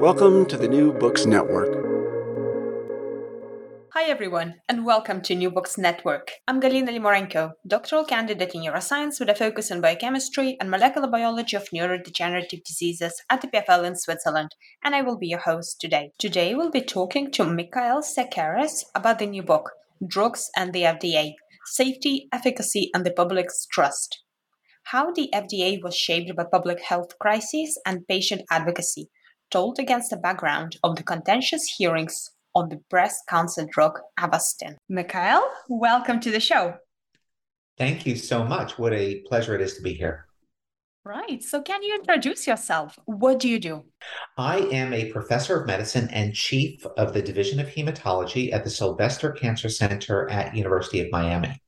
Welcome to the New Books Network. Hi everyone, and welcome to New Books Network. I'm Galina Limorenko, doctoral candidate in neuroscience with a focus on biochemistry and molecular biology of neurodegenerative diseases at the PFL in Switzerland, and I will be your host today. Today we'll be talking to Mikkael Sekeres about the new book, Drugs and the FDA Safety, Efficacy, and the Public's Trust. How the FDA was shaped by public health crises and patient advocacy, told against the background of the contentious hearings on the breast cancer drug Avastin. Mikkael, welcome to the show. Thank you so much. What a pleasure it is to be here. Right. So, can you introduce yourself? What do you do? I am a professor of medicine and chief of the Division of Hematology at the Sylvester Cancer Center at University of Miami.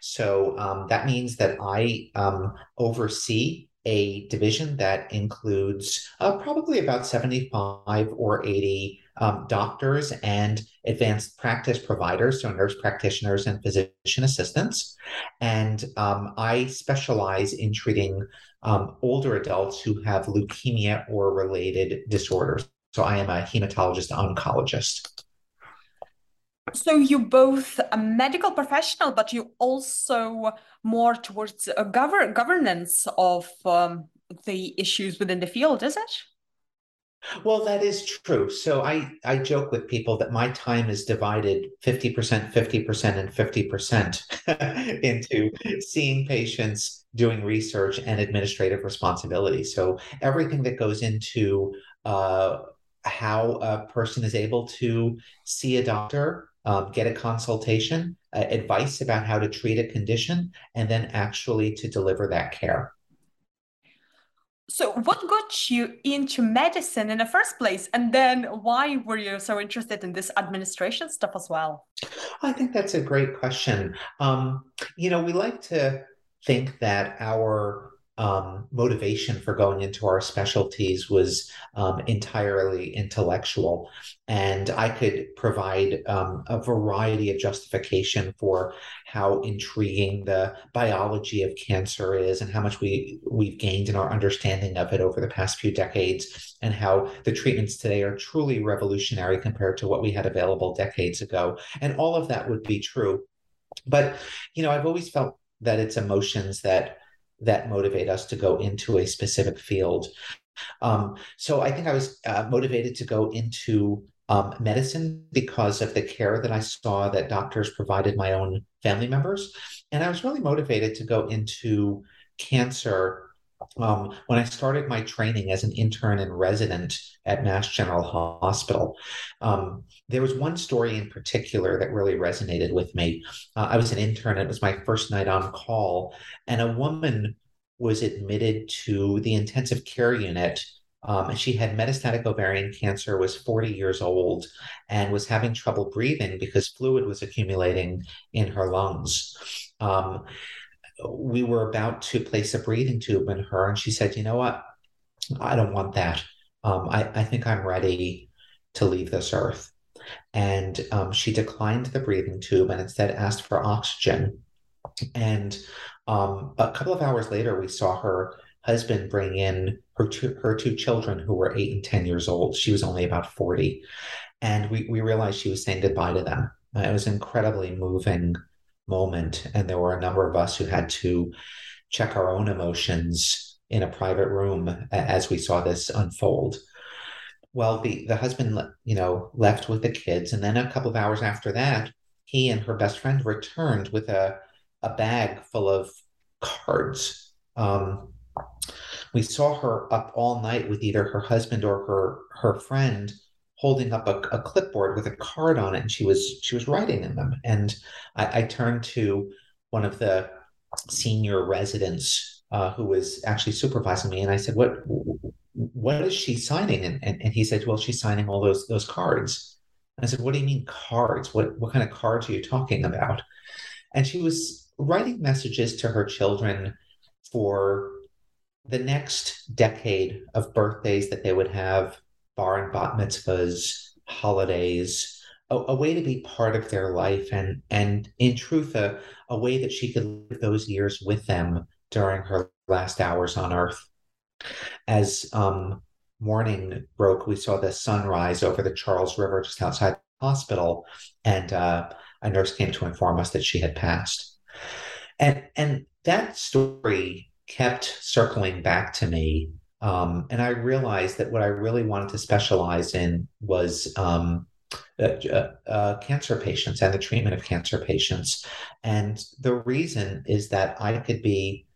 So um, that means that I um, oversee a division that includes uh, probably about 75 or 80 um, doctors and advanced practice providers, so nurse practitioners and physician assistants. And um, I specialize in treating um, older adults who have leukemia or related disorders. So I am a hematologist oncologist. So you're both a medical professional, but you also more towards a govern governance of um, the issues within the field, is it? Well, that is true. So I, I joke with people that my time is divided 50%, 50%, and 50% into seeing patients, doing research, and administrative responsibility. So everything that goes into uh, how a person is able to see a doctor, um, get a consultation, uh, advice about how to treat a condition, and then actually to deliver that care. So, what got you into medicine in the first place? And then, why were you so interested in this administration stuff as well? I think that's a great question. Um, you know, we like to think that our um, motivation for going into our specialties was um, entirely intellectual. And I could provide um, a variety of justification for how intriguing the biology of cancer is and how much we, we've gained in our understanding of it over the past few decades, and how the treatments today are truly revolutionary compared to what we had available decades ago. And all of that would be true. But, you know, I've always felt that it's emotions that that motivate us to go into a specific field. Um, so I think I was uh, motivated to go into um, medicine because of the care that I saw that doctors provided my own family members. And I was really motivated to go into cancer um, when I started my training as an intern and resident at Mass General Hospital, um, there was one story in particular that really resonated with me. Uh, I was an intern, it was my first night on call, and a woman was admitted to the intensive care unit. Um, she had metastatic ovarian cancer, was 40 years old, and was having trouble breathing because fluid was accumulating in her lungs. Um, we were about to place a breathing tube in her, and she said, "You know what? I don't want that. um, I, I think I'm ready to leave this earth. And um, she declined the breathing tube and instead asked for oxygen. And um, a couple of hours later, we saw her husband bring in her two, her two children who were eight and 10 years old. She was only about 40. And we, we realized she was saying goodbye to them. It was incredibly moving moment. And there were a number of us who had to check our own emotions in a private room as we saw this unfold. Well, the, the husband, you know, left with the kids. And then a couple of hours after that, he and her best friend returned with a, a bag full of cards. Um, we saw her up all night with either her husband or her her friend holding up a, a clipboard with a card on it and she was she was writing in them. And i, I turned to one of the senior residents uh, who was actually supervising me and i said what what is she signing? And, and, and he said well she's signing all those those cards. I said what do you mean cards? What what kind of cards are you talking about? And she was writing messages to her children for the next decade of birthdays that they would have, bar and bat mitzvahs, holidays, a, a, way to be part of their life, and and in truth, a, a way that she could live those years with them during her last hours on earth. As um, morning broke, we saw the sunrise over the Charles River just outside the hospital, and uh, a nurse came to inform us that she had passed. And and that story kept circling back to me. Um, and I realized that what I really wanted to specialize in was um, uh, uh, uh, cancer patients and the treatment of cancer patients. And the reason is that I could be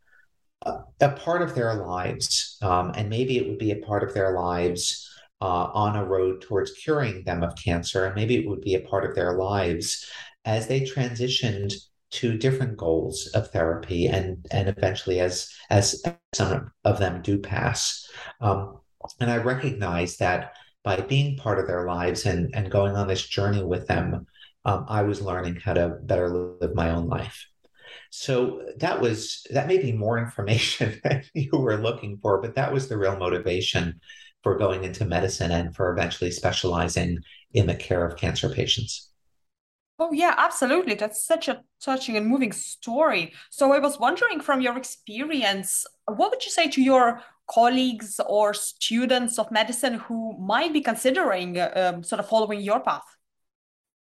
a, a part of their lives, um, and maybe it would be a part of their lives uh, on a road towards curing them of cancer, and maybe it would be a part of their lives as they transitioned to different goals of therapy and and eventually as as some of them do pass. Um, and i recognize that by being part of their lives and and going on this journey with them um, i was learning how to better live my own life. So that was that may be more information than you were looking for but that was the real motivation for going into medicine and for eventually specializing in the care of cancer patients Oh yeah, absolutely. That's such a touching and moving story. So I was wondering from your experience, what would you say to your colleagues or students of medicine who might be considering um, sort of following your path?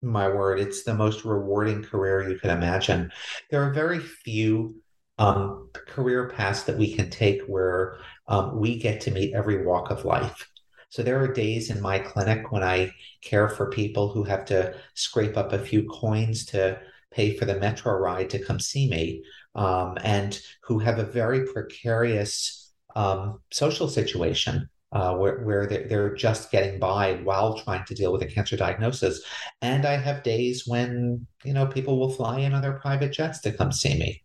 My word, it's the most rewarding career you can imagine. There are very few um, career paths that we can take where um, we get to meet every walk of life. So there are days in my clinic when I care for people who have to scrape up a few coins to pay for the metro ride to come see me, um, and who have a very precarious um, social situation. Uh, where, where they're, they're just getting by while trying to deal with a cancer diagnosis. And I have days when, you know, people will fly in on their private jets to come see me.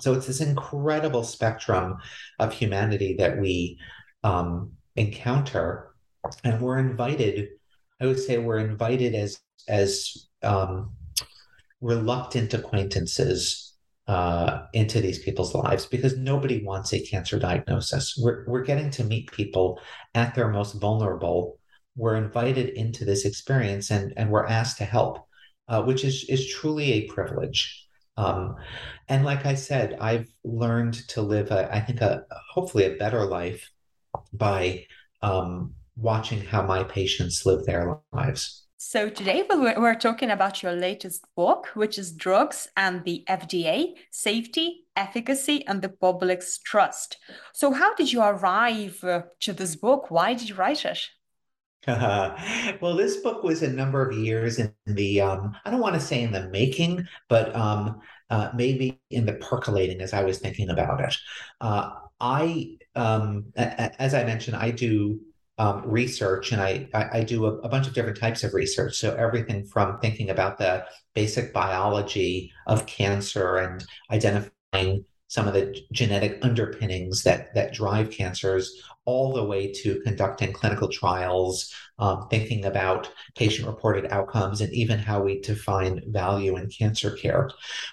So it's this incredible spectrum of humanity that we um, encounter and we're invited i would say we're invited as as um, reluctant acquaintances uh, into these people's lives because nobody wants a cancer diagnosis. We're, we're getting to meet people at their most vulnerable. We're invited into this experience and and we're asked to help uh, which is is truly a privilege. Um, and like i said i've learned to live a, I think a hopefully a better life by um, watching how my patients live their lives. So, today we're talking about your latest book, which is Drugs and the FDA Safety, Efficacy, and the Public's Trust. So, how did you arrive uh, to this book? Why did you write it? well, this book was a number of years in the, um, I don't want to say in the making, but um, uh, maybe in the percolating as I was thinking about it. Uh, I, um, as I mentioned, I do um, research, and I, I, I do a, a, bunch of different types of research. So everything from thinking about the basic biology of cancer and identifying some of the genetic underpinnings that that drive cancers, all the way to conducting clinical trials, um, thinking about patient-reported outcomes, and even how we define value in cancer care.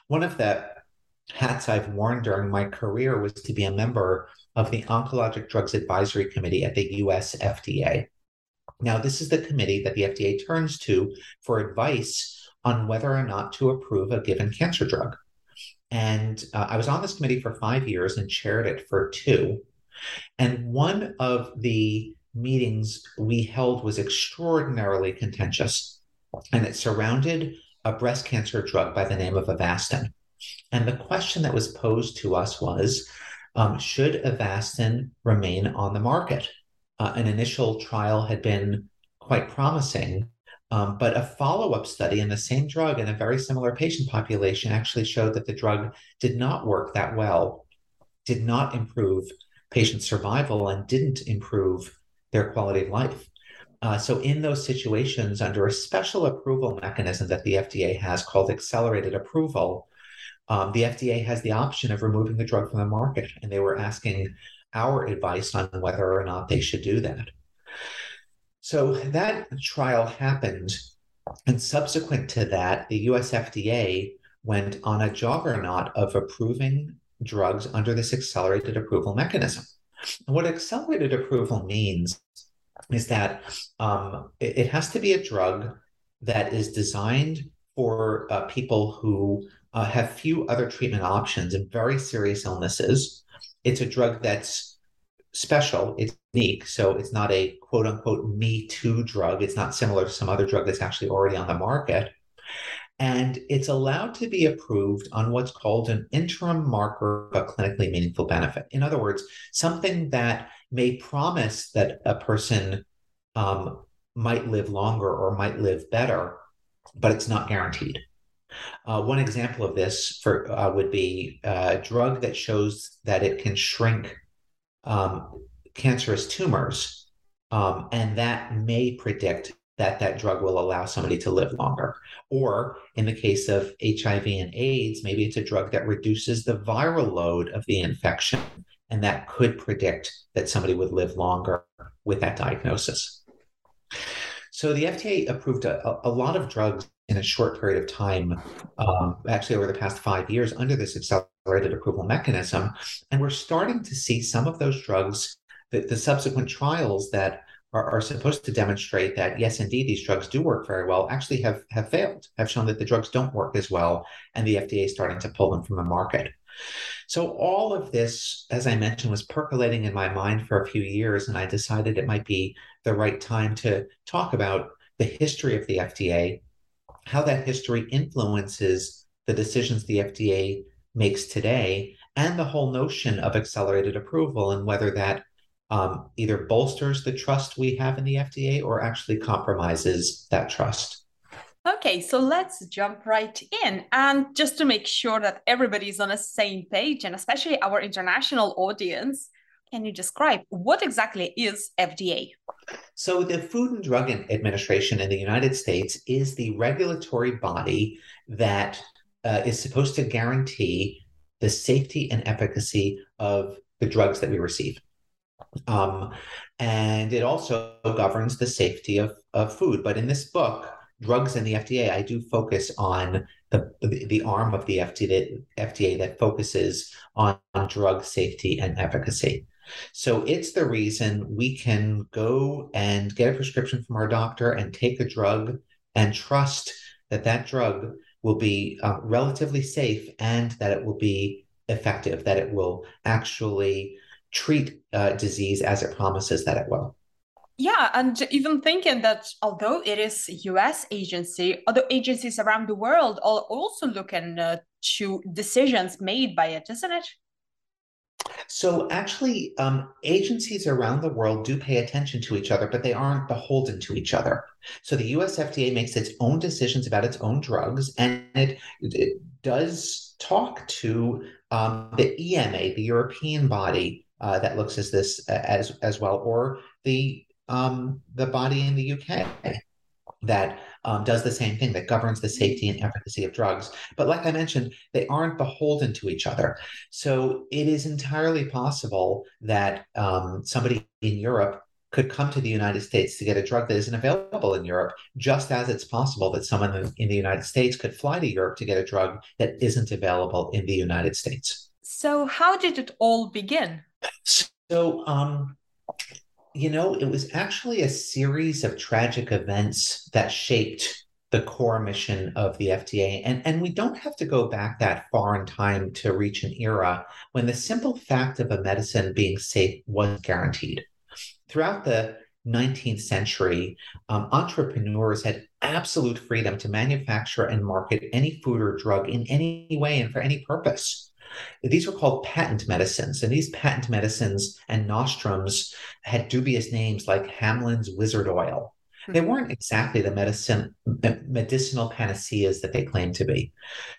One of the hats I've worn during my career was to be a member of the Oncologic Drugs Advisory Committee at the US FDA. Now, this is the committee that the FDA turns to for advice on whether or not to approve a given cancer drug. And uh, I was on this committee for five years and chaired it for two. And one of the meetings we held was extraordinarily contentious, and it surrounded a breast cancer drug by the name of Avastin. And the question that was posed to us was um, should Avastin remain on the market? Uh, an initial trial had been quite promising, um, but a follow up study in the same drug in a very similar patient population actually showed that the drug did not work that well, did not improve patient survival, and didn't improve their quality of life. Uh, so, in those situations, under a special approval mechanism that the FDA has called accelerated approval, um, the FDA has the option of removing the drug from the market. And they were asking our advice on whether or not they should do that. So that trial happened. And subsequent to that, the US FDA went on a juggernaut of approving drugs under this accelerated approval mechanism. And what accelerated approval means is that um, it, it, has to be a drug that is designed for uh, people who uh, have few other treatment options in very serious illnesses. It's a drug that's special, it's unique. So it's not a quote unquote me too drug. It's not similar to some other drug that's actually already on the market. And it's allowed to be approved on what's called an interim marker of clinically meaningful benefit. In other words, something that may promise that a person um, might live longer or might live better, but it's not guaranteed. Uh, one example of this for uh, would be a drug that shows that it can shrink um, cancerous tumors, um, and that may predict that that drug will allow somebody to live longer. Or in the case of HIV and AIDS, maybe it's a drug that reduces the viral load of the infection, and that could predict that somebody would live longer with that diagnosis. So the FDA approved a, a lot of drugs in a short period of time, um, actually over the past five years, under this accelerated approval mechanism. And we're starting to see some of those drugs, the, the subsequent trials that are, are, supposed to demonstrate that, yes, indeed, these drugs do work very well, actually have, have failed, have shown that the drugs don't work as well. And the FDA is starting to pull them from the market. So all of this, as I mentioned, was percolating in my mind for a few years, and I decided it might be the right time to talk about the history of the FDA how that history influences the decisions the FDA makes today and the whole notion of accelerated approval and whether that um, either bolsters the trust we have in the FDA or actually compromises that trust. Okay, so let's jump right in. And just to make sure that everybody's on the same page, and especially our international audience, can you describe what exactly is FDA? So, the Food and Drug Administration in the United States is the regulatory body that uh, is supposed to guarantee the safety and efficacy of the drugs that we receive. Um, and it also governs the safety of, of food. But in this book, Drugs and the FDA, I do focus on the, the, arm of the FDA, FDA that focuses on, on drug safety and efficacy. So it's the reason we can go and get a prescription from our doctor and take a drug and trust that that drug will be uh, relatively safe and that it will be effective, that it will actually treat uh, disease as it promises that it will. Yeah, and even thinking that although it is U.S. agency, other agencies around the world are also looking uh, to decisions made by it, isn't it? So actually, um, agencies around the world do pay attention to each other, but they aren't beholden to each other. So the US FDA makes its own decisions about its own drugs, and it, it does talk to um, the EMA, the European body uh, that looks at this as as well, or the um, the body in the UK that um, does the same thing that governs the safety and efficacy of drugs. But like I mentioned, they aren't beholden to each other. So it is entirely possible that um, somebody in Europe could come to the United States to get a drug that isn't available in Europe, just as it's possible that someone in the United States could fly to Europe to get a drug that isn't available in the United States. So, how did it all begin? So, um, you know, it was actually a series of tragic events that shaped the core mission of the FDA. And, and we don't have to go back that far in time to reach an era when the simple fact of a medicine being safe was guaranteed. Throughout the 19th century, um, entrepreneurs had absolute freedom to manufacture and market any food or drug in any way and for any purpose. These were called patent medicines, and these patent medicines and nostrums had dubious names like Hamlin's Wizard Oil they mm-hmm. weren't exactly the medicine medicinal panaceas that they claimed to be.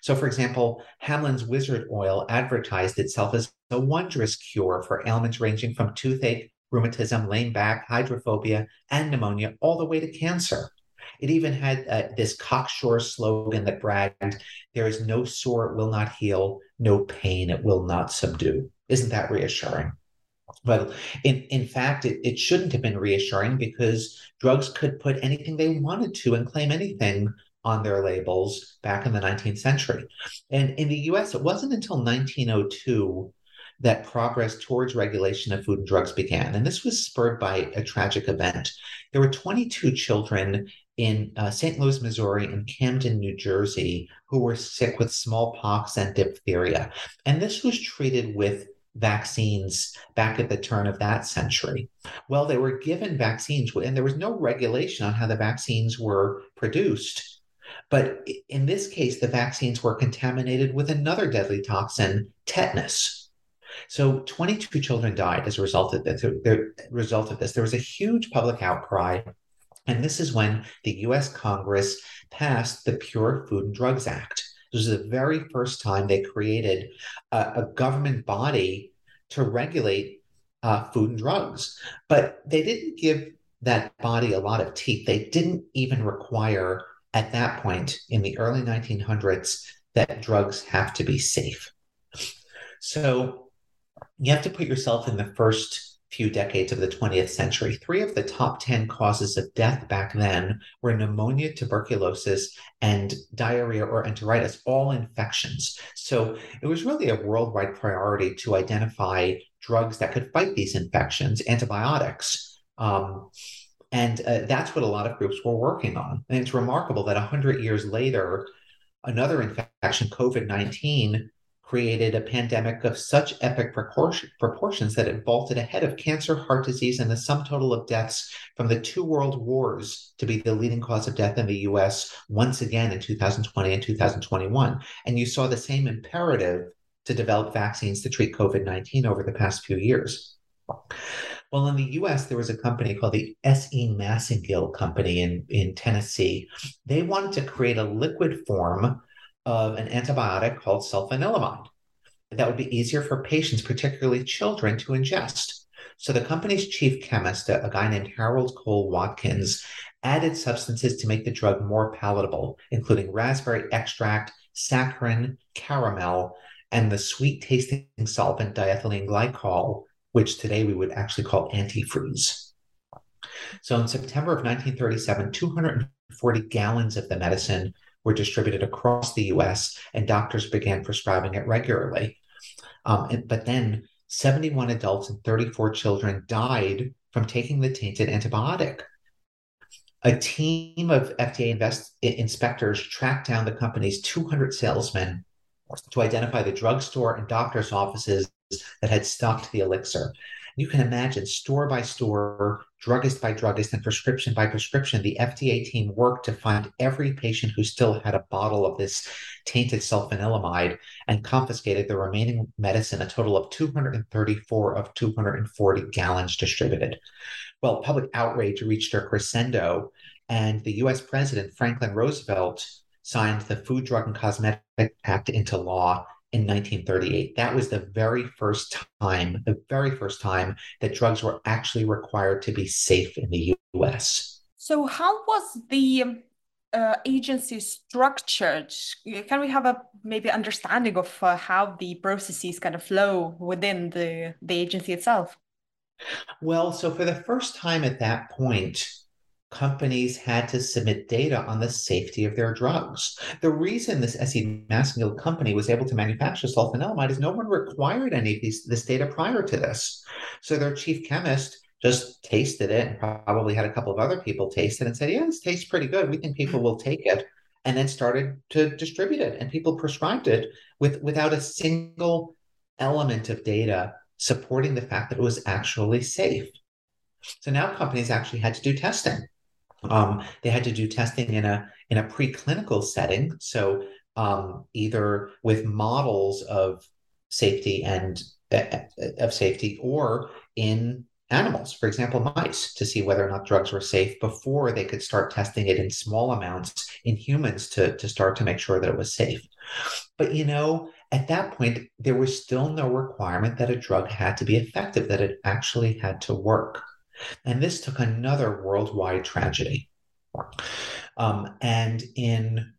So, for example, Hamlin's Wizard Oil advertised itself as a wondrous cure for ailments ranging from toothache, rheumatism, lame back, hydrophobia, and pneumonia, all the way to cancer. It even had uh, this cocksure slogan that bragged, There is no sore it will not heal, no pain it will not subdue. Isn't that reassuring? Well, in, in fact, it, it shouldn't have been reassuring because drugs could put anything they wanted to and claim anything on their labels back in the 19th century. And in the US, it wasn't until 1902 that progress towards regulation of food and drugs began. And this was spurred by a tragic event. There were 22 children in uh, St. Louis, Missouri, and Camden, New Jersey, who were sick with smallpox and diphtheria. And this was treated with vaccines back at the turn of that century. Well, they were given vaccines, and there was no regulation on how the vaccines were produced. But in this case, the vaccines were contaminated with another deadly toxin, tetanus. So 22 children died as a result of this. Result of this, there was a huge public outcry, and this is when the U.S. Congress passed the Pure Food and Drugs Act. This was the very first time they created a, a government body to regulate uh, food and drugs. But they didn't give that body a lot of teeth. They didn't even require, at that point in the early 1900s, that drugs have to be safe. So you have to put yourself in the first few decades of the 20th century. Three of the top 10 causes of death back then were pneumonia, tuberculosis, and diarrhea or enteritis, all infections. So it was really a worldwide priority to identify drugs that could fight these infections, antibiotics. Um, and uh, that's what a lot of groups were working on. And it's remarkable that 100 years later, another infection, COVID 19, created a pandemic of such epic proportions that it vaulted ahead of cancer, heart disease, and the sum total of deaths from the two world wars to be the leading cause of death in the US once again in 2020 and 2021. And you saw the same imperative to develop vaccines to treat COVID 19 over the past few years. Well, in the US, there was a company called the S.E. Massengill Company in, in Tennessee. They wanted to create a liquid form of an antibiotic called sulfanilamide that would be easier for patients, particularly children, to ingest. So the company's chief chemist, a, guy named Harold Cole Watkins, added substances to make the drug more palatable, including raspberry extract, saccharin, caramel, and the sweet tasting solvent diethylene glycol, which today we would actually call antifreeze. So in September of 1937, 240 gallons of the medicine were distributed across the US, and doctors began prescribing it regularly. Um, and, but then 71 adults and 34 children died from taking the tainted antibiotic. A team of FDA invest- inspectors tracked down the company's 200 salesmen to identify the drugstore and doctor's offices that had stocked the elixir. You can imagine store by store, druggist by druggist, and prescription by prescription, the FDA team worked to find every patient who still had a bottle of this tainted sulfanilamide and confiscated the remaining medicine, a total of 234 of 240 gallons distributed. Well, public outrage reached a crescendo, and the US President Franklin Roosevelt signed the Food, Drug, and Cosmetic Act into law in 1938. That was the very first time, the very first time that drugs were actually required to be safe in the US. So, how was the uh, agency structured? Can we have a maybe understanding of uh, how the processes kind of flow within the, the agency itself? Well, so for the first time at that point, companies had to submit data on the safety of their drugs. The reason this SE Massengill company was able to manufacture sulfanilamide is no one required any of these, this data prior to this. So their chief chemist just tasted it and probably had a couple of other people taste it and said, yeah, this tastes pretty good. We think people will take it. And then started to distribute it and people prescribed it with without a single element of data supporting the fact that it was actually safe. So now companies actually had to do testing. Um, they had to do testing in a in a preclinical setting, so um, either with models of safety and uh, of safety, or in animals, for example, mice, to see whether or not drugs were safe before they could start testing it in small amounts in humans to, to start to make sure that it was safe. But you know, at that point, there was still no requirement that a drug had to be effective, that it actually had to work. And this took another worldwide tragedy. Um, and in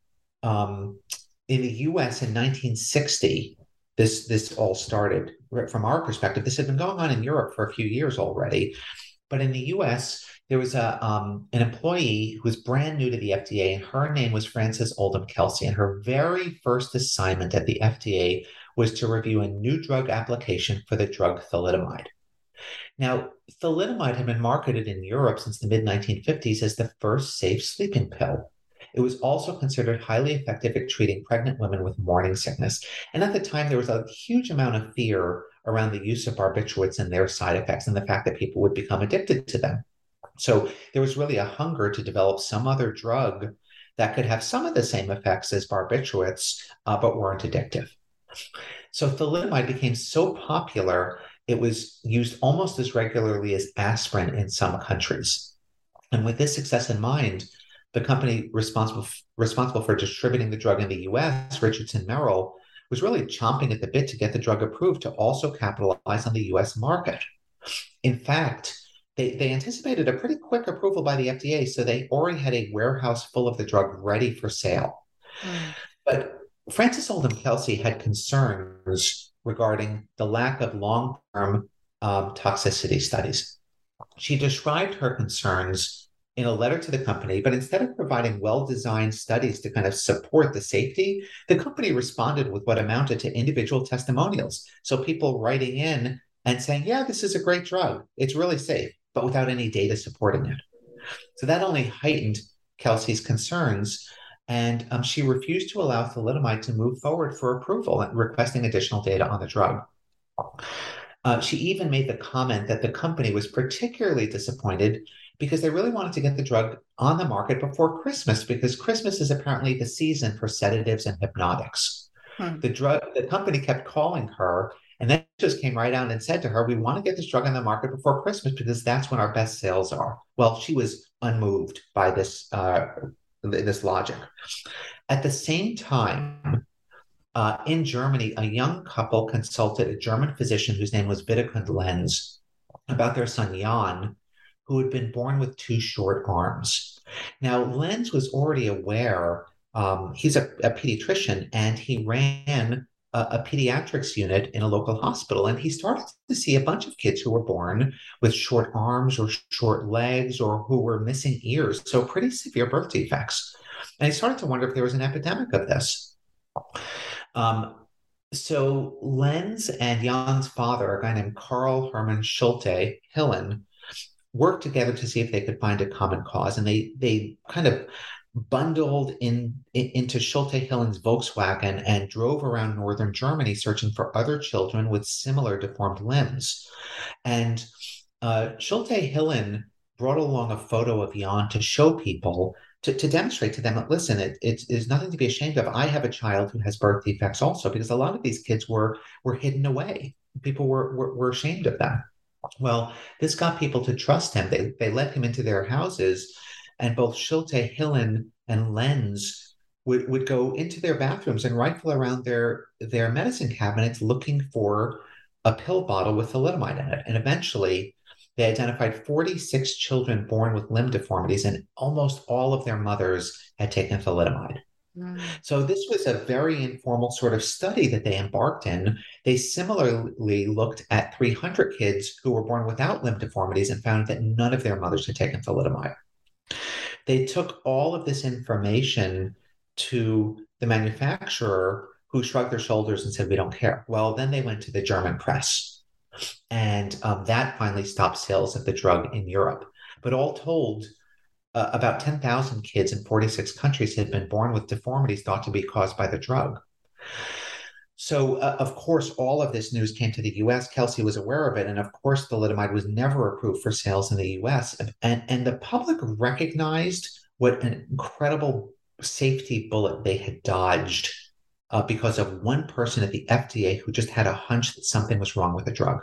um, in the U.S. in 1960, this this all started. From our perspective, this had been going on in Europe for a few years already, but in the U.S. there was a um, an employee who was brand new to the FDA, and her name was Frances Oldham Kelsey, and her very first assignment at the FDA was to review a new drug application for the drug thalidomide. Now, thalidomide had been marketed in Europe since the mid 1950s as the first safe sleeping pill. It was also considered highly effective at treating pregnant women with morning sickness. And at the time, there was a huge amount of fear around the use of barbiturates and their side effects and the fact that people would become addicted to them. So there was really a hunger to develop some other drug that could have some of the same effects as barbiturates, uh, but weren't addictive. So thalidomide became so popular it was used almost as regularly as aspirin in some countries. And with this success in mind, the company responsible, responsible for distributing the drug in the US, Richardson Merrell, was really chomping at the bit to get the drug approved to also capitalize on the US market. In fact, they, they anticipated a pretty quick approval by the FDA, so they already had a warehouse full of the drug ready for sale. Mm. But Frances Oldham Kelsey had concerns regarding the lack of long term um, toxicity studies. She described her concerns in a letter to the company, but instead of providing well designed studies to kind of support the safety, the company responded with what amounted to individual testimonials. So people writing in and saying, yeah, this is a great drug, it's really safe, but without any data supporting it. So that only heightened Kelsey's concerns and um, she refused to allow thalidomide to move forward for approval, and requesting additional data on the drug. Uh, she even made the comment that the company was particularly disappointed because they really wanted to get the drug on the market before Christmas, because Christmas is apparently the season for sedatives and hypnotics. Hmm. The drug, the company kept calling her, and then just came right out and said to her, "We want to get this drug on the market before Christmas because that's when our best sales are." Well, she was unmoved by this uh, this logic. At the same time, uh, in Germany, a young couple consulted a German physician whose name was Widukind Lenz about their son Jan, who had been born with two short arms. Now, Lenz was already aware, um, he's a, a, pediatrician, and he ran a, a, pediatrics unit in a local hospital. And he started to see a bunch of kids who were born with short arms or short legs or who were missing ears. So, pretty severe birth defects. And he started to wonder if there was an epidemic of this. Um, so, Lenz and Jan's father, a guy named Carl Herman Schulte Hillen, worked together to see if they could find a common cause. And they they kind of bundled in, in, into Schulte Hillen's Volkswagen and drove around northern Germany searching for other children with similar deformed limbs. And uh, Schulte Hillen brought along a photo of Jan to show people to, to demonstrate to them that listen, it, it is nothing to be ashamed of. I have a child who has birth defects also, because a lot of these kids were were hidden away. People were were, were ashamed of them. Well, this got people to trust him. They they let him into their houses and both Schulte, Hillen, and Lenz would, would go into their bathrooms and rifle around their, their medicine cabinets looking for a pill bottle with thalidomide in it. And eventually, they identified 46 children born with limb deformities, and almost all of their mothers had taken thalidomide. So, this was a very informal sort of study that they embarked in. They similarly looked at 300 kids who were born without limb deformities and found that none of their mothers had taken thalidomide. They took all of this information to the manufacturer who shrugged their shoulders and said, We don't care. Well, then they went to the German press. And um, that finally stopped sales of the drug in Europe. But all told, uh, about 10,000 kids in 46 countries had been born with deformities thought to be caused by the drug. So, uh, of course, all of this news came to the US. Kelsey was aware of it. And of course, thalidomide was never approved for sales in the US. And, and the public recognized what an incredible safety bullet they had dodged uh, because of one person at the FDA who just had a hunch that something was wrong with the drug.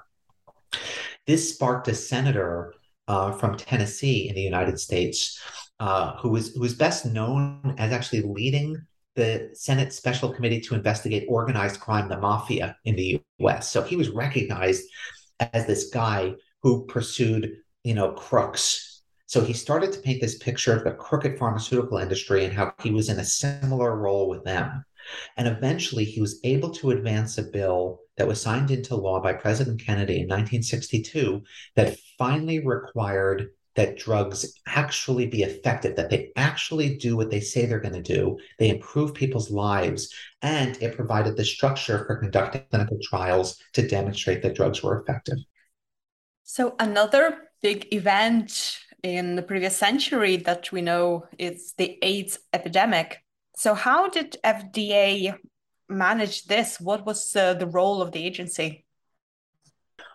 This sparked a senator uh, from Tennessee in the United States uh, who was who was best known as actually leading the Senate Special Committee to investigate organized crime, the mafia in the U.S. So he was recognized as this guy who pursued, you know, crooks. So he started to paint this picture of the crooked pharmaceutical industry and how he was in a similar role with them. And eventually he was able to advance a bill that was signed into law by President Kennedy in 1962 that finally required that drugs actually be effective, that they actually do what they say they're going to do. They improve people's lives, and it provided the structure for conducting clinical trials to demonstrate that drugs were effective. So, another big event in the previous century that we know is the AIDS epidemic. So, how did FDA manage this? What was uh, the role of the agency?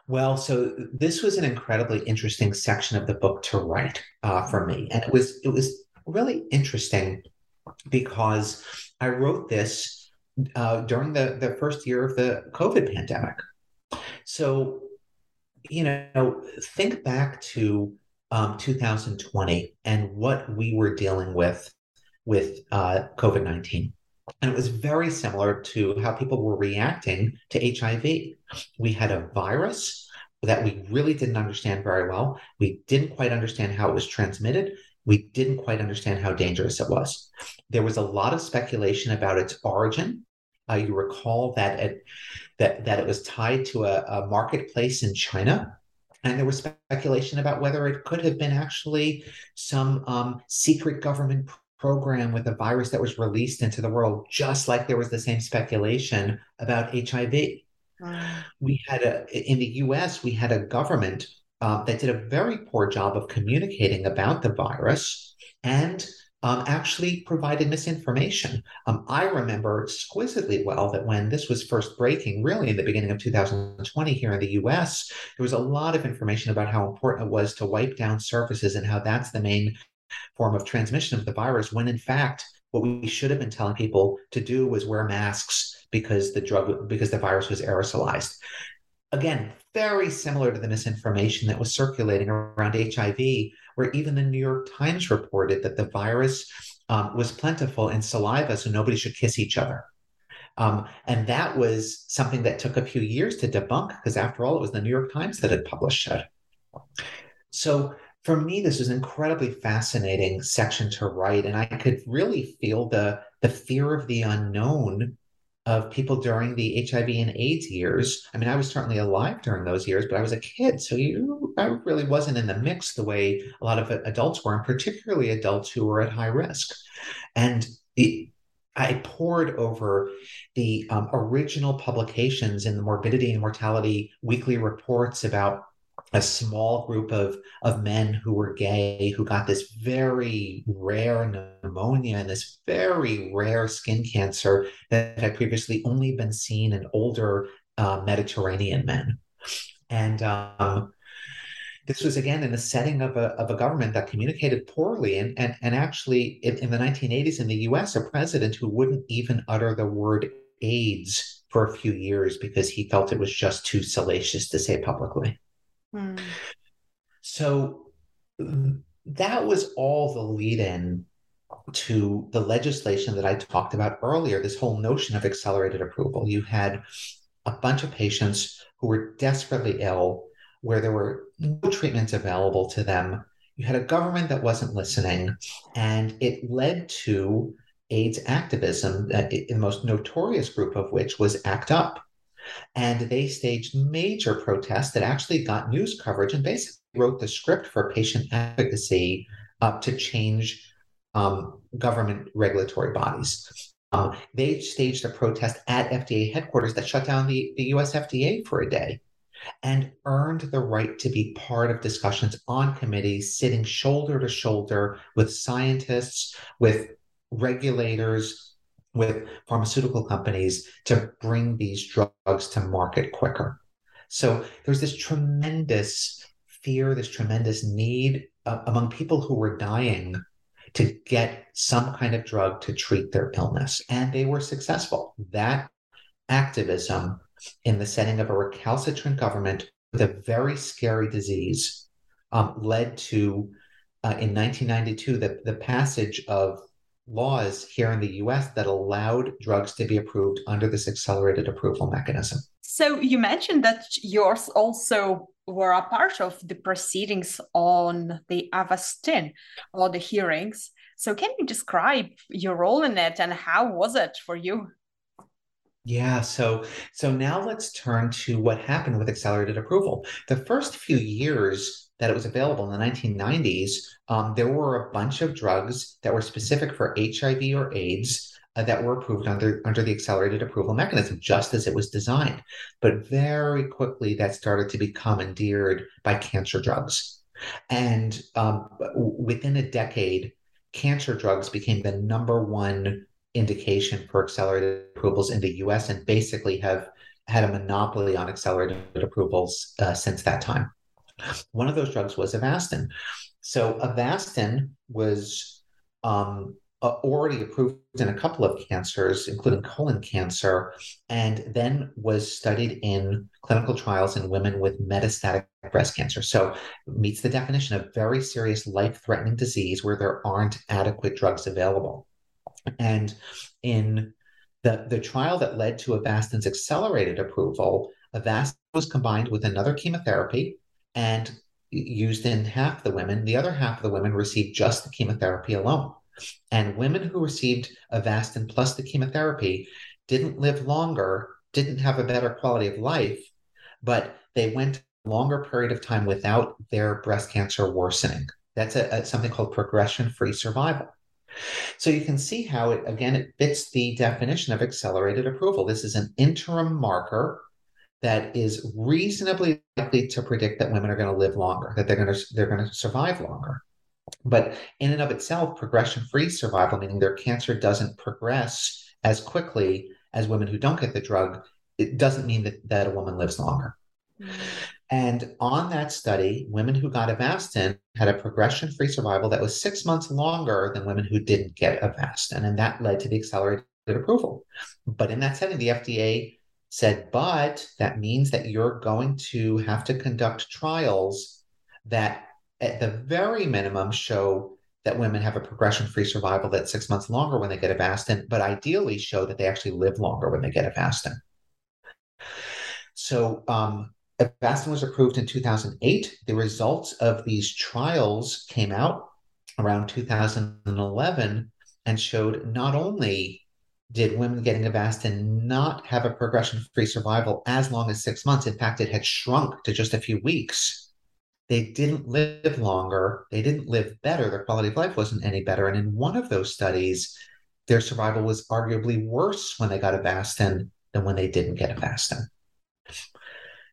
Well, so this was an incredibly interesting section of the book to write uh, for me, and it was it was really interesting because I wrote this uh, during the the first year of the COVID pandemic. So, you know, think back to um, 2020 and what we were dealing with with uh, COVID 19. And it was very similar to how people were reacting to HIV. We had a virus that we really didn't understand very well. We didn't quite understand how it was transmitted. We didn't quite understand how dangerous it was. There was a lot of speculation about its origin. Uh, you recall that it, that that it was tied to a, a marketplace in China and there was speculation about whether it could have been actually some um, secret government program with a virus that was released into the world, just like there was the same speculation about HIV. We had a in the U.S. We had a government uh, that did a very poor job of communicating about the virus and um, actually provided misinformation. Um, I remember exquisitely well that when this was first breaking, really in the beginning of 2020 here in the US, there was a lot of information about how important it was to wipe down surfaces and how that's the main form of transmission of the virus when in fact what we should have been telling people to do was wear masks because the drug because the virus was aerosolized. Again very similar to the misinformation that was circulating around hiv where even the new york times reported that the virus um, was plentiful in saliva so nobody should kiss each other. Um, and that was something that took a few years to debunk because after all it was the new york times that had published it. So for me, this was an incredibly fascinating section to write, and I could really feel the the fear of the unknown of people during the HIV and AIDS years. I mean, I was certainly alive during those years, but I was a kid, so you, I really wasn't in the mix the way a lot of adults were, and particularly adults who were at high risk. And the I pored over the um, original publications in the morbidity and mortality weekly reports about a small group of of men who were gay who got this very rare pneumonia and this very rare skin cancer that had previously only been seen in older uh, Mediterranean men, and um, this was again in the setting of a, of a government that communicated poorly and and, and actually in, in the 1980s in the US a president who wouldn't even utter the word AIDS for a few years because he felt it was just too salacious to say publicly. So that was all the lead in to the legislation that I talked about earlier, this whole notion of accelerated approval. You had a bunch of patients who were desperately ill, where there were no treatments available to them. You had a government that wasn't listening, and it led to AIDS activism, uh, the most notorious group of which was ACT UP. And they staged major protests that actually got news coverage and basically wrote the script for patient advocacy uh, to change um, government regulatory bodies. Um, they staged a protest at FDA headquarters that shut down the, the US FDA for a day and earned the right to be part of discussions on committees, sitting shoulder to shoulder with scientists, with regulators, with pharmaceutical companies to bring these drugs to market quicker. So there's this tremendous fear, this tremendous need uh, among people who were dying to get some kind of drug to treat their illness. And they were successful. That activism in the setting of a recalcitrant government with a very scary disease um, led to, uh, in 1992, the, the passage of laws here in the US that allowed drugs to be approved under this accelerated approval mechanism. So you mentioned that yours also were a part of the proceedings on the Avastin or the hearings. So can you describe your role in it and how was it for you? Yeah, so so now let's turn to what happened with accelerated approval. The first few years that it was available in the 1990s, um, there were a bunch of drugs that were specific for HIV or AIDS uh, that were approved under under the accelerated approval mechanism, just as it was designed. But very quickly, that started to be commandeered by cancer drugs, and um, within a decade, cancer drugs became the number one indication for accelerated approvals in the US and basically have had a monopoly on accelerated approvals uh, since that time. One of those drugs was Avastin. So Avastin was um, already approved in a couple of cancers, including colon cancer, and then was studied in clinical trials in women with metastatic breast cancer. So meets the definition of very serious life-threatening disease where there aren't adequate drugs available. And in the, the trial that led to Avastin's accelerated approval, Avastin was combined with another chemotherapy and used in half the women. The other half of the women received just the chemotherapy alone. And women who received Avastin plus the chemotherapy didn't live longer, didn't have a better quality of life, but they went a longer period of time without their breast cancer worsening. That's a, a something called progression-free survival. So you can see how it, again, it fits the definition of accelerated approval. This is an interim marker that is reasonably likely to predict that women are going to live longer, that they're going to they're going to survive longer. But in and of itself, progression-free survival, meaning their cancer doesn't progress as quickly as women who don't get the drug, it doesn't mean that, that a woman lives longer. Mm-hmm. And on that study, women who got Avastin had a progression free survival that was six months longer than women who didn't get Avastin. And that led to the accelerated approval. But in that setting, the FDA said, but that means that you're going to have to conduct trials that, at the very minimum, show that women have a progression free survival that's six months longer when they get Avastin, but ideally show that they actually live longer when they get Avastin. So, um, Avastin was approved in 2008. The results of these trials came out around 2011 and showed not only did women getting Avastin not have a progression-free survival as long as six months. In fact, it had shrunk to just a few weeks. They didn't live longer. They didn't live better. Their quality of life wasn't any better. And in one of those studies, their survival was arguably worse when they got Avastin than when they didn't get Avastin.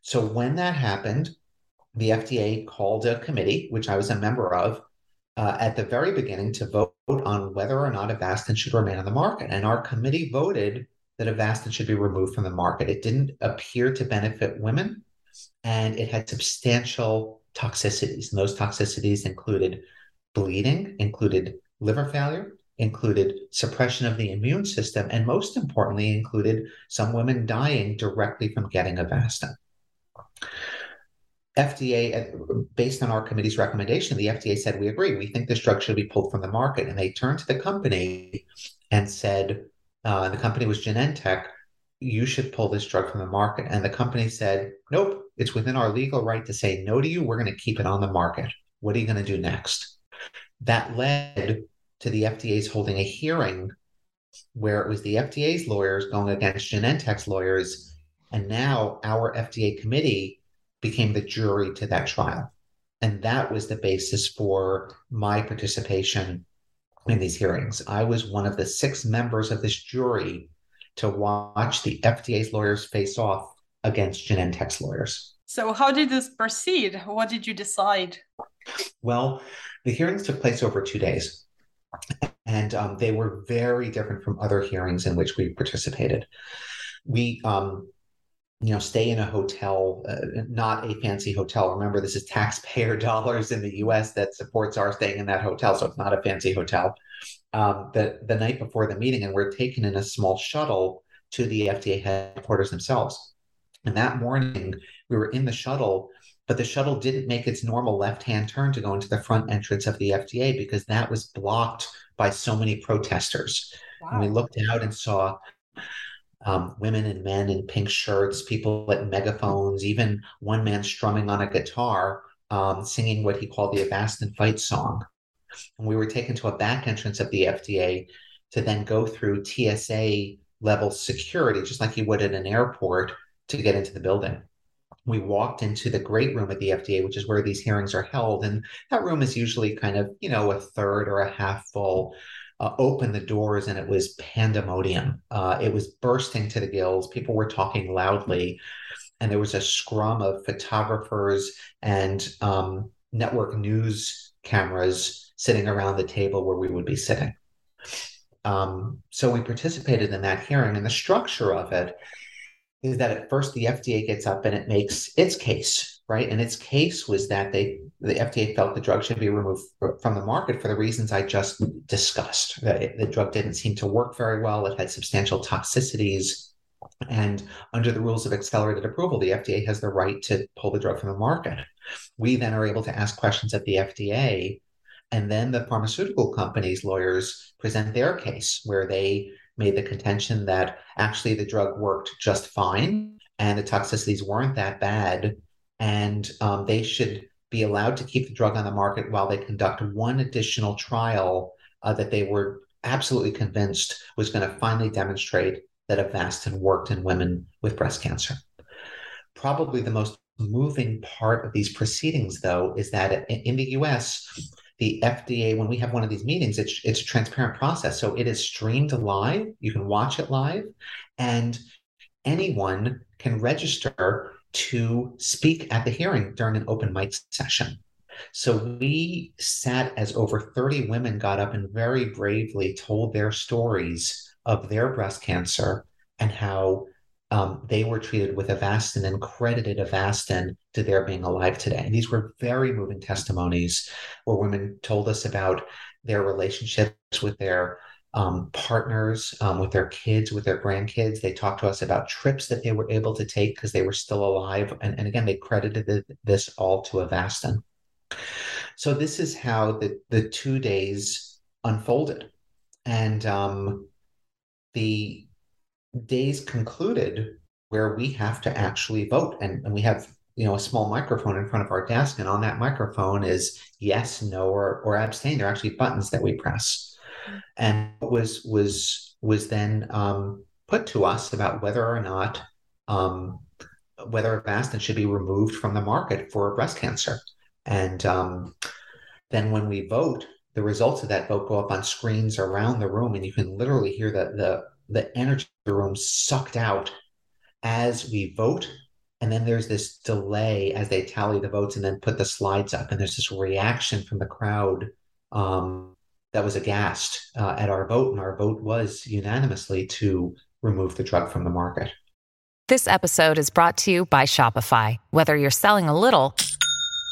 So when that happened, the FDA called a committee, which I was a member of, uh, at the very beginning to vote on whether or not Avastin should remain on the market. And our committee voted that Avastin should be removed from the market. It didn't appear to benefit women, and it had substantial toxicities. And those toxicities included bleeding, included liver failure, included suppression of the immune system, and most importantly, included some women dying directly from getting Avastin. FDA, based on our committee's recommendation, the FDA said, We agree. We think this drug should be pulled from the market. And they turned to the company and said, uh, The company was Genentech, you should pull this drug from the market. And the company said, Nope, it's within our legal right to say no to you. We're going to keep it on the market. What are you going to do next? That led to the FDA's holding a hearing where it was the FDA's lawyers going against Genentech's lawyers. And now our FDA committee became the jury to that trial. And that was the basis for my participation in these hearings. I was one of the six members of this jury to watch the FDA's lawyers face off against Genentech's lawyers. So, how did this proceed? What did you decide? Well, the hearings took place over two days, and um, they were very different from other hearings in which we participated. We um, you know, stay in a hotel, uh, not a fancy hotel. Remember, this is taxpayer dollars in the U.S. that supports our staying in that hotel, so it's not a fancy hotel. Um, the the night before the meeting, and we're taken in a small shuttle to the FDA headquarters themselves. And that morning, we were in the shuttle, but the shuttle didn't make its normal left-hand turn to go into the front entrance of the FDA because that was blocked by so many protesters. Wow. And we looked out and saw um, women and men in pink shirts, people at megaphones, even one man strumming on a guitar, um, singing what he called the Avastin fight song. And we were taken to a back entrance of the FDA to then go through TSA level security, just like you would at an airport, to get into the building. We walked into the great room at the FDA, which is where these hearings are held. And that room is usually kind of, you know, a third or a half full uh, opened the doors and it was pandemonium. Uh, it was bursting to the gills. People were talking loudly. And there was a scrum of photographers and um, network news cameras sitting around the table where we would be sitting. Um, so we participated in that hearing, and the structure of it is that at first the FDA gets up and it makes its case right? And its case was that they the FDA felt the drug should be removed from the market for the reasons I just discussed. That the drug didn't seem to work very well. It had substantial toxicities. And under the rules of accelerated approval, the FDA has the right to pull the drug from the market. We then are able to ask questions at the FDA, and then the pharmaceutical companies' lawyers present their case, where they made the contention that actually the drug worked just fine and the toxicities weren't that bad and um, they should be allowed to keep the drug on the market while they conduct one additional trial uh, that they were absolutely convinced was going to finally demonstrate that Avastin worked in women with breast cancer. Probably the most moving part of these proceedings, though, is that in the US, the FDA, when we have one of these meetings, it's, it's a transparent process. So it is streamed live. You can watch it live, and anyone can register to speak at the hearing during an open mic session. So we sat as over 30 women got up and very bravely told their stories of their breast cancer and how um, they were treated with Avastin and credited Avastin to their being alive today. And these were very moving testimonies where women told us about their relationships with their um, partners um, with their kids, with their grandkids. They talked to us about trips that they were able to take because they were still alive. And, and again, they credited this all to Avastin. So this is how the, the two days unfolded. And um, the days concluded where we have to actually vote. And, and we have you know a small microphone in front of our desk and on that microphone is yes no or, or abstain there are actually buttons that we press and was was was then um, put to us about whether or not um, whether Avastin should be removed from the market for breast cancer. And um, then when we vote, the results of that vote go up on screens around the room, and you can literally hear the the the energy of the room sucked out as we vote. And then there's this delay as they tally the votes and then put the slides up, and there's this reaction from the crowd um, that was aghast uh, at our vote, and our vote was unanimously to remove the drug from the market. This episode is brought to you by Shopify. Whether you're selling a little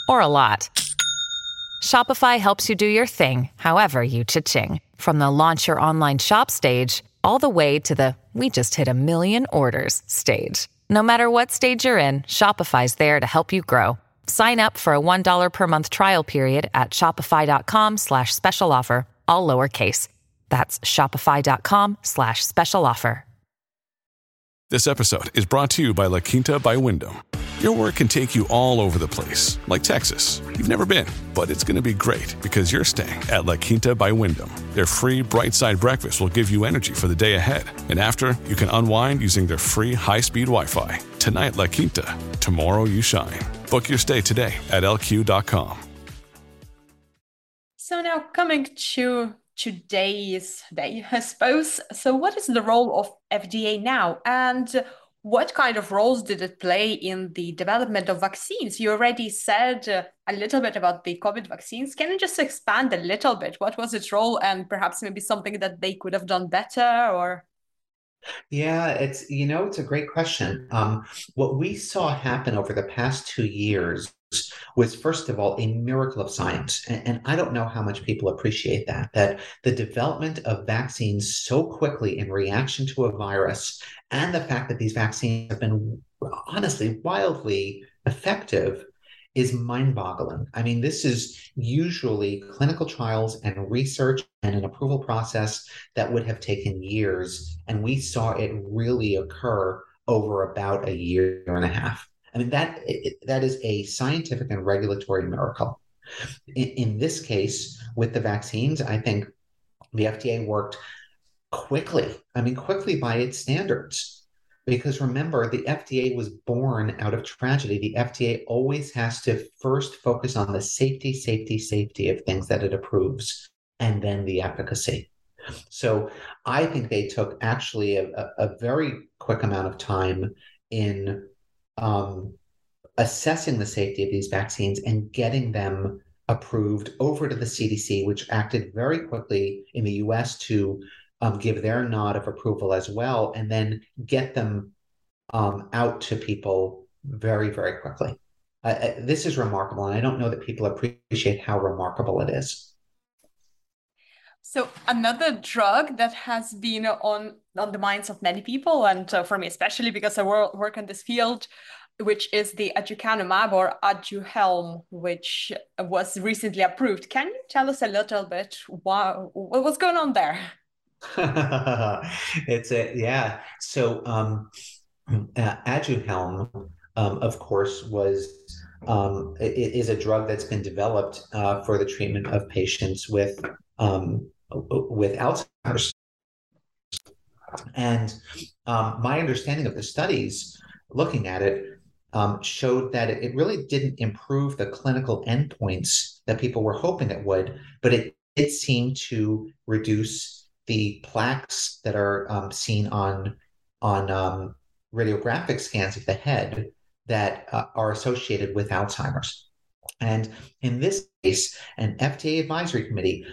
or a lot, Shopify helps you do your thing, however you cha-ching. From the launch your online shop stage, all the way to the we just hit a million orders stage. No matter what stage you're in, Shopify's there to help you grow. Sign up for a $1 per month trial period at shopify.com slash special offer, all lowercase. That's shopify.com slash special offer. This episode is brought to you by La Quinta by Wyndham. Your work can take you all over the place, like Texas. You've never been, but it's going to be great because you're staying at La Quinta by Wyndham. Their free bright side breakfast will give you energy for the day ahead. And after, you can unwind using their free high speed Wi Fi. Tonight, La Quinta. Tomorrow, you shine. Book your stay today at lq.com. So, now coming to today's day, I suppose. So, what is the role of FDA now? And what kind of roles did it play in the development of vaccines? You already said uh, a little bit about the COVID vaccines. Can you just expand a little bit? What was its role, and perhaps maybe something that they could have done better, or? Yeah, it's you know it's a great question. Um, what we saw happen over the past two years was first of all a miracle of science, and, and I don't know how much people appreciate that. That the development of vaccines so quickly in reaction to a virus, and the fact that these vaccines have been honestly wildly effective is mind boggling. I mean, this is usually clinical trials and research and an approval process that would have taken years. And we saw it really occur over about a year and a half. I mean, that, that is a scientific and regulatory miracle. In, in this case, with the vaccines, I think the FDA worked quickly. I mean, quickly by its standards because remember, the FDA was born out of tragedy. The FDA always has to first focus on the safety, safety, safety of things that it approves, and then the efficacy. So I think they took actually a, a very quick amount of time in um, assessing the safety of these vaccines and getting them approved over to the CDC, which acted very quickly in the US to um, give their nod of approval as well, and then get them um, out to people very, very quickly. Uh, this is remarkable, and I don't know that people appreciate how remarkable it is. So another drug that has been on on the minds of many people, and uh, for me especially because I work in this field, which is the aducanumab or Aduhelm, which was recently approved. Can you tell us a little bit what what's going on there? it's a yeah. So um, uh, Aduhelm, um, of course, was um, is a drug that's been developed uh, for the treatment of patients with um, with Alzheimer's. And um, my understanding of the studies, looking at it, um, showed that it really didn't improve the clinical endpoints that people were hoping it would, but it did seem to reduce the plaques that are um, seen on on um, radiographic scans of the head that uh, are associated with Alzheimer's. And in this case, an FDA advisory committee,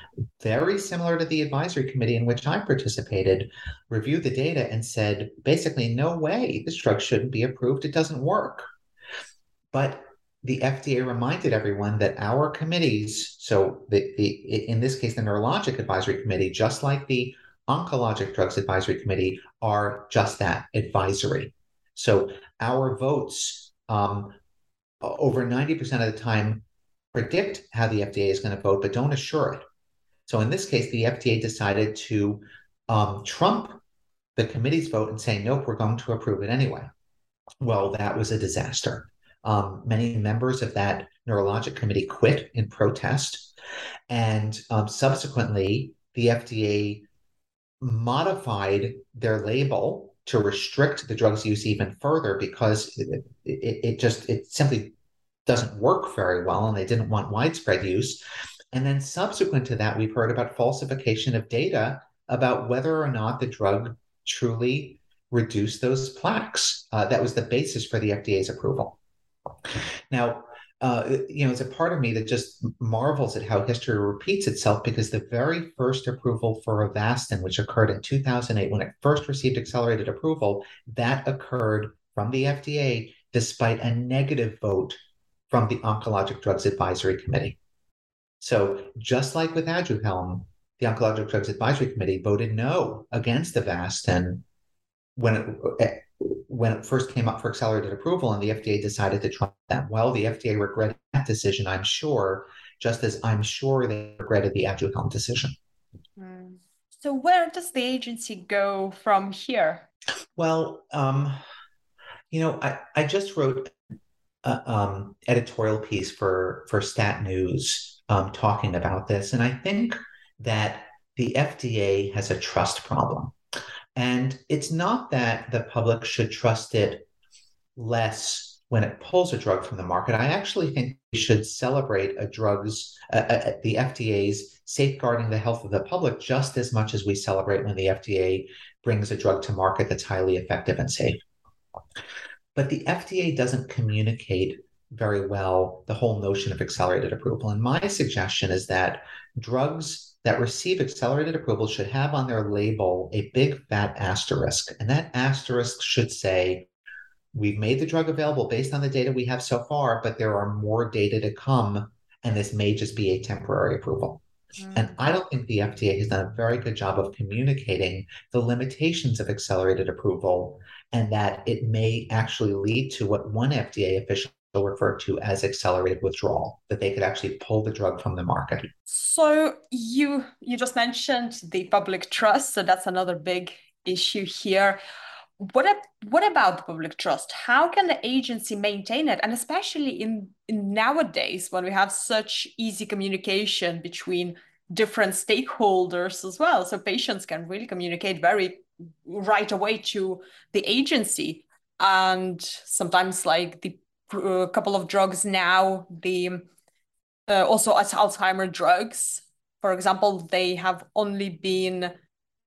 very similar to the advisory committee in which I participated, reviewed the data and said, basically, no way, this drug shouldn't be approved. It doesn't work. But the FDA reminded everyone that our committees, so the, the in this case, the Neurologic Advisory Committee, just like the Oncologic Drugs Advisory Committee, are just that advisory. So our votes, um, over 90% of the time, predict how the FDA is going to vote, but don't assure it. So in this case, the FDA decided to um, trump the committee's vote and say, nope, we're going to approve it anyway. Well, that was a disaster. Um, many members of that neurologic committee quit in protest. And um, subsequently, the FDA modified their label to restrict the drug's use even further because it, it, it, just it simply doesn't work very well and they didn't want widespread use. And then subsequent to that we've heard about falsification of data about whether or not the drug truly reduced those plaques. Uh, that was the basis for the fda's approval now, uh, you know, it's a part of me that just marvels at how history repeats itself because the very first approval for Avastin, which occurred in 2008, when it first received accelerated approval, that occurred from the FDA despite a negative vote from the Oncologic Drugs Advisory Committee. So, just like with Aduhelm, the Oncologic Drugs Advisory Committee voted no against Avastin when it when it first came up for accelerated approval and the FDA decided to try that. Well, the FDA regretted that decision, I'm sure, just as I'm sure they regretted the Aduhelm decision. Mm. So, where does the agency go from here? Well, um, you know, I, I just wrote an um, editorial piece for for Stat News um, talking about this, and I think that the FDA has a trust problem. And it's not that the public should trust it less when it pulls a drug from the market. I actually think we should celebrate a drug's uh, uh, the FDA's safeguarding the health of the public just as much as we celebrate when the FDA brings a drug to market that's highly effective and safe. But the FDA doesn't communicate very well the whole notion of accelerated approval. And my suggestion is that drugs that receive accelerated approval should have on their label a big fat asterisk. And that asterisk should say, We've made the drug available based on the data we have so far, but there are more data to come, and this may just be a temporary approval. Mm. And I don't think the FDA has done a very good job of communicating the limitations of accelerated approval and that it may actually lead to what one FDA official referred to as accelerated withdrawal that they could actually pull the drug from the market. So you you just mentioned the public trust so that's another big issue here. What what about the public trust? How can the agency maintain it? And especially in, in nowadays when we have such easy communication between different stakeholders as well so patients can really communicate very right away to the agency. And sometimes like the a couple of drugs now the uh, also as alzheimer drugs for example they have only been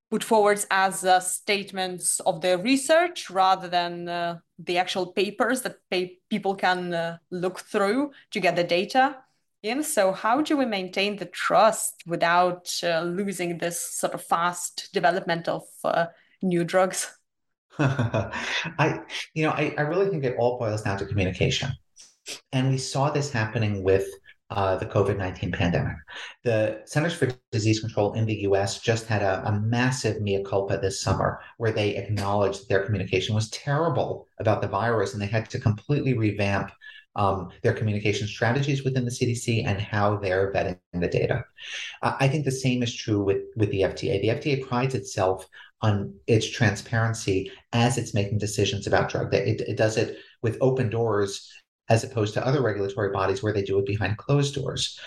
put forward as uh, statements of their research rather than uh, the actual papers that pay- people can uh, look through to get the data in. So, how do we maintain the trust without uh, losing this sort of fast development of uh, new drugs? I, you know, I, I really think it all boils down to communication. And we saw this happening with uh, the COVID 19 pandemic. The Centers for Disease Control in the US just had a, a, massive mea culpa this summer where they acknowledged that their communication was terrible about the virus and they had to completely revamp um, their communication strategies within the CDC and how they're vetting the data. Uh, I think the same is true with, with the FDA. The FDA prides itself on its transparency as it's making decisions about drug. It, it does it with open doors as opposed to other regulatory bodies where they do it behind closed doors.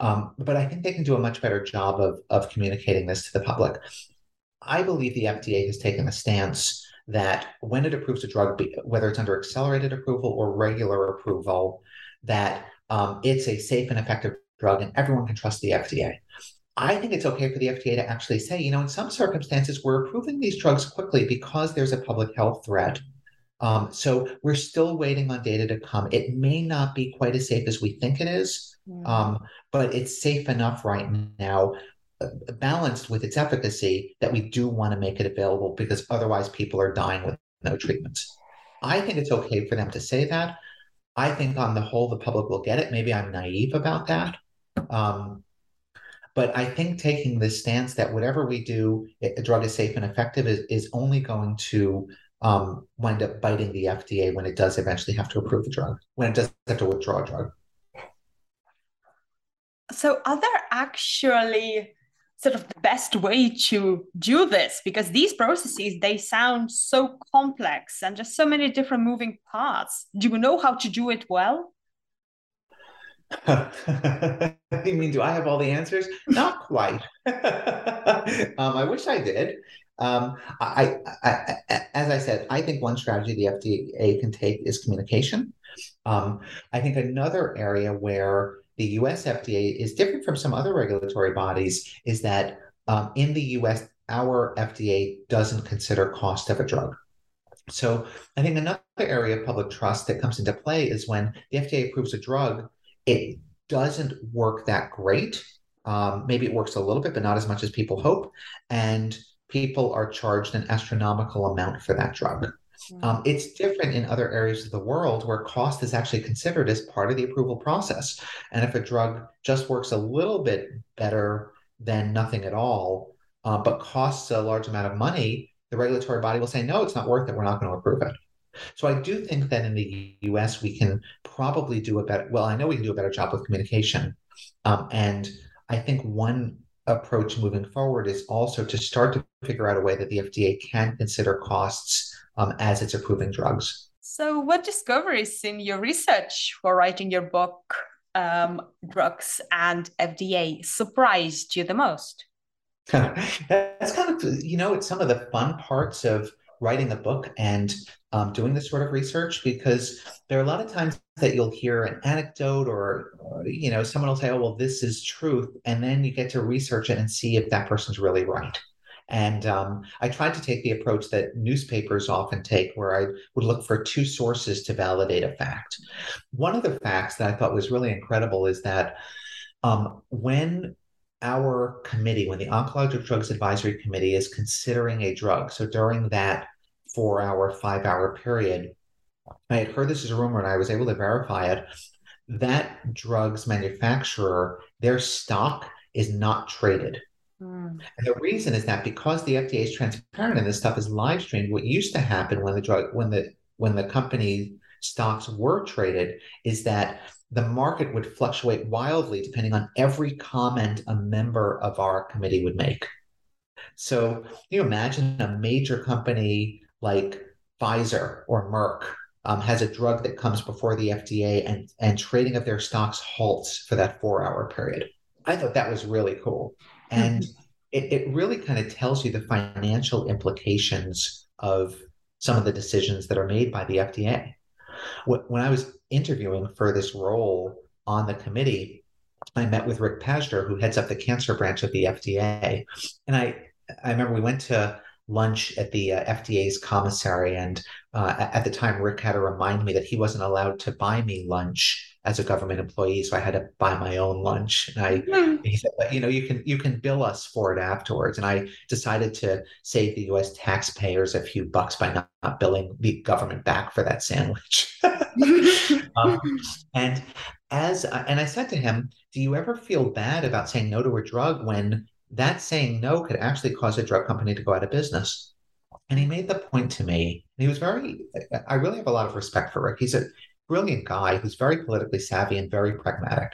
Um, but I think they can do a much better job of, of communicating this to the public. I believe the FDA has taken a stance that when it approves a drug, whether it's under accelerated approval or regular approval, that um, it's a safe and effective drug and everyone can trust the FDA. I think it's okay for the FDA to actually say, you know, in some circumstances, we're approving these drugs quickly because there's a public health threat um, so we're still waiting on data to come. It may not be quite as safe as we think it is, mm. um, but it's safe enough right now, uh, balanced with its efficacy, that we do want to make it available because otherwise people are dying with no treatments. I think it's okay for them to say that. I think on the whole, the public will get it. Maybe I'm naive about that. Um, but I think taking the stance that whatever we do, a drug is safe and effective is, is only going to um, wind up biting the FDA when it does eventually have to approve the drug, when it does have to withdraw a drug. So, are there actually sort of the best way to do this? Because these processes they sound so complex and just so many different moving parts. Do you know how to do it well? I mean, do I have all the answers? Not quite. um, I wish I did. Um, I, I, I, as I said, I think one strategy the FDA can take is communication. Um, I think another area where the US FDA is different from some other regulatory bodies is that um, in the US, our FDA doesn't consider cost of a drug. So I think another area of public trust that comes into play is when the FDA approves a drug, it doesn't work that great. Um, maybe it works a little bit, but not as much as people hope. And people are charged an astronomical amount for that drug. Um, it's different in other areas of the world where cost is actually considered as part of the approval process. And if a drug just works a little bit better than nothing at all, uh, but costs a large amount of money, the regulatory body will say, no, it's not worth it. We're not going to approve it. So I do think that in the US, we can probably do a better, well, I know we can do a better job of communication. Um, and I think one approach moving forward is also to start to figure out a way that the FDA can consider costs um, as it's approving drugs. So, what discoveries in your research for writing your book, um, Drugs and FDA, surprised you the most? That's kind of, you know, it's some of the fun parts of writing a book and um, doing this sort of research because there are a lot of times that you'll hear an anecdote or, or, you know someone will say oh well this is truth and then you get to research it and see if that person's really right. And um, i tried to take the approach that newspapers often take where i would look for two sources to validate a fact. One of the facts that i thought was really incredible is that um, when our committee, when the Oncologic Drugs Advisory Committee is considering a drug, so during that four hour, five hour period, I had heard this as a rumor and I was able to verify it. That drug's manufacturer, their stock is not traded. Mm. And the reason is that because the FDA is transparent and this stuff is live streamed, what used to happen when the drug, when the when the company stocks were traded is that the market would fluctuate wildly depending on every comment a member of our committee would make. So you imagine a major company like Pfizer or Merck um, has a drug that comes before the FDA and, and trading of their stocks halts for that four hour period. I thought that was really cool. And it, it really kind of tells you the financial implications of some of the decisions that are made by the FDA. When I was interviewing for this role on the committee, I met with Rick Pazdur, who heads up the cancer branch of the FDA. And I, I remember we went to lunch at the uh, FDA's commissary. And uh, at the time, Rick had to remind me that he wasn't allowed to buy me lunch as a government employee, so I had to buy my own lunch. And I, mm. he said, but you know, you can you can bill us for it afterwards. And I decided to save the U.S. taxpayers a few bucks by not, not billing the government back for that sandwich. um, and as and I said to him, do you ever feel bad about saying no to a drug when that saying no could actually cause a drug company to go out of business? And he made the point to me. he was very. I really have a lot of respect for Rick. He's a brilliant guy who's very politically savvy and very pragmatic.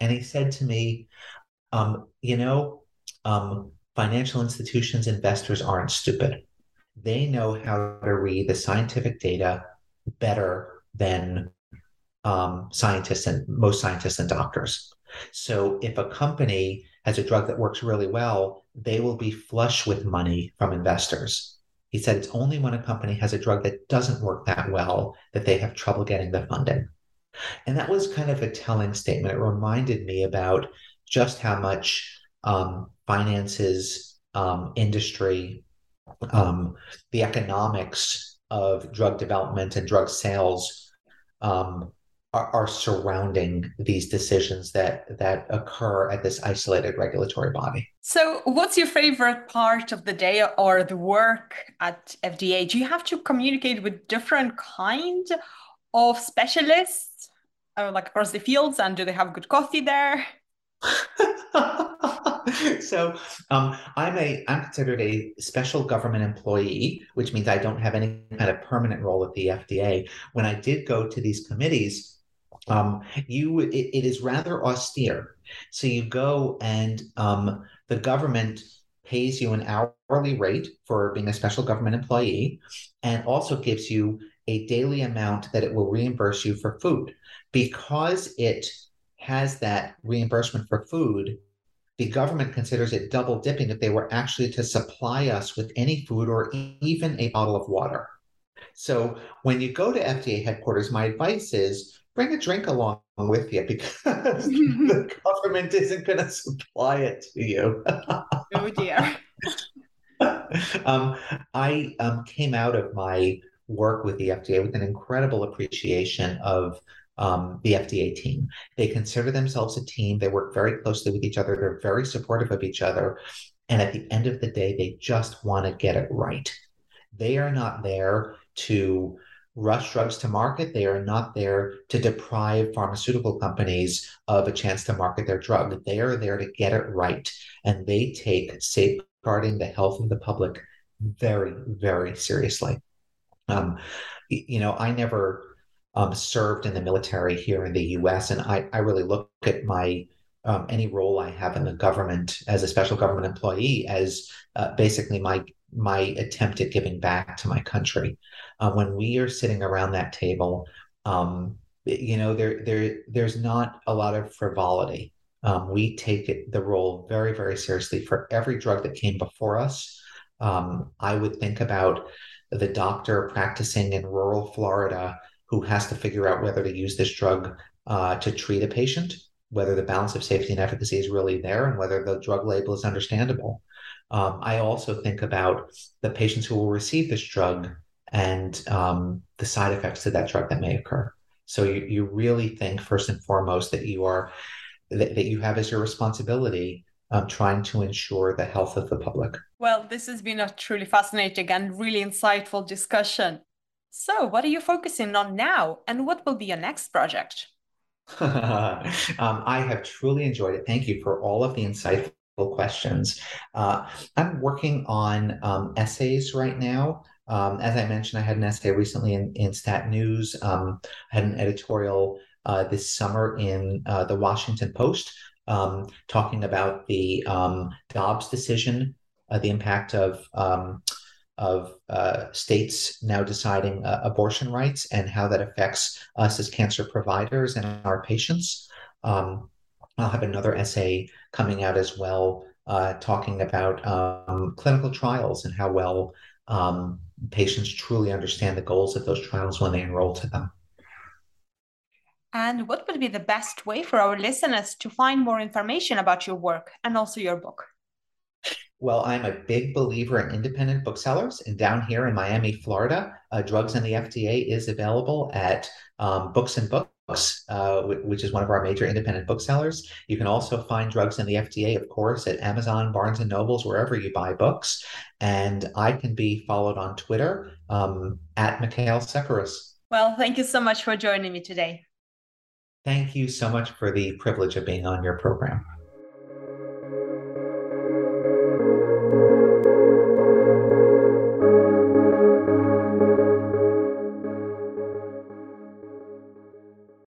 And he said to me, um, you know, um, financial institutions, investors aren't stupid. They know how to read the scientific data better than um, scientists and most scientists and doctors. So if a company has a drug that works really well, they will be flush with money from investors. He said it's only when a company has a drug that doesn't work that well that they have trouble getting the funding. And that was kind of a telling statement. It reminded me about just how much um, finances, um, industry, um, the economics of drug development and drug sales um, are, are surrounding these decisions that that occur at this isolated regulatory body. So, what's your favorite part of the day or the work at FDA? Do you have to communicate with different kind of specialists, uh, like across the fields, and do they have good coffee there? so um, I'm a I'm considered a special government employee, which means I don't have any kind of permanent role at the FDA. When I did go to these committees, um, you it, it is rather austere. So you go and um, the government pays you an hourly rate for being a special government employee, and also gives you a daily amount that it will reimburse you for food because it has that reimbursement for food the government considers it double dipping if they were actually to supply us with any food or even a bottle of water. So when you go to FDA headquarters, my advice is bring a drink along with you because the government isn't going to supply it to you. oh dear. um, I um, came out of my work with the FDA with an incredible appreciation of um, the FDA team. They consider themselves a team. They work very closely with each other. They're very supportive of each other. And at the end of the day, they just want to get it right. They are not there to rush drugs to market. They are not there to deprive pharmaceutical companies of a chance to market their drug. They are there to get it right. And they take safeguarding the health of the public very, very seriously. Um, you know, I never um, served in the military here in the US, and I, I really look at my um, any role I have in the government as a special government employee as uh, basically my my attempt at giving back to my country. Uh, when we are sitting around that table, um, you know, there there there's not a lot of frivolity. Um, we take it, the role very very seriously. For every drug that came before us, um, I would think about the doctor practicing in rural Florida who has to figure out whether to use this drug uh, to treat a patient, whether the balance of safety and efficacy is really there, and whether the drug label is understandable. Um, I also think about the patients who will receive this drug and um, the side effects to that drug that may occur. So you, you really think first and foremost that you are that, that you have as your responsibility um, trying to ensure the health of the public. Well, this has been a truly fascinating and really insightful discussion. So, what are you focusing on now, and what will be your next project? um, I have truly enjoyed it. Thank you for all of the insightful questions. Uh, I'm working on um, essays right now. Um, as I mentioned, I had an essay recently in, in Stat News. Um, I had an editorial uh, this summer in uh, the Washington Post um, talking about the um, Dobbs decision, uh, the impact of um, of uh, states now deciding uh, abortion rights and how that affects us as cancer providers and our patients. I'll have another essay coming out as well, uh, talking about um, clinical trials and how well um, patients truly understand the goals of those trials when they enroll to them. And what would be the best way for our listeners to find more information about your work and also your book? Well, I'm a big believer in independent booksellers. And down here in Miami, Florida, uh, Drugs and the FDA is available at um, Books and Books, uh, which is one of our major independent booksellers. You can also find Drugs in the FDA, of course, at Amazon, Barnes and Nobles, wherever you buy books. And I can be followed on Twitter um, at Mikkael Sekeres. Well, thank you so much for joining me today. Thank you so much for the privilege of being on your program.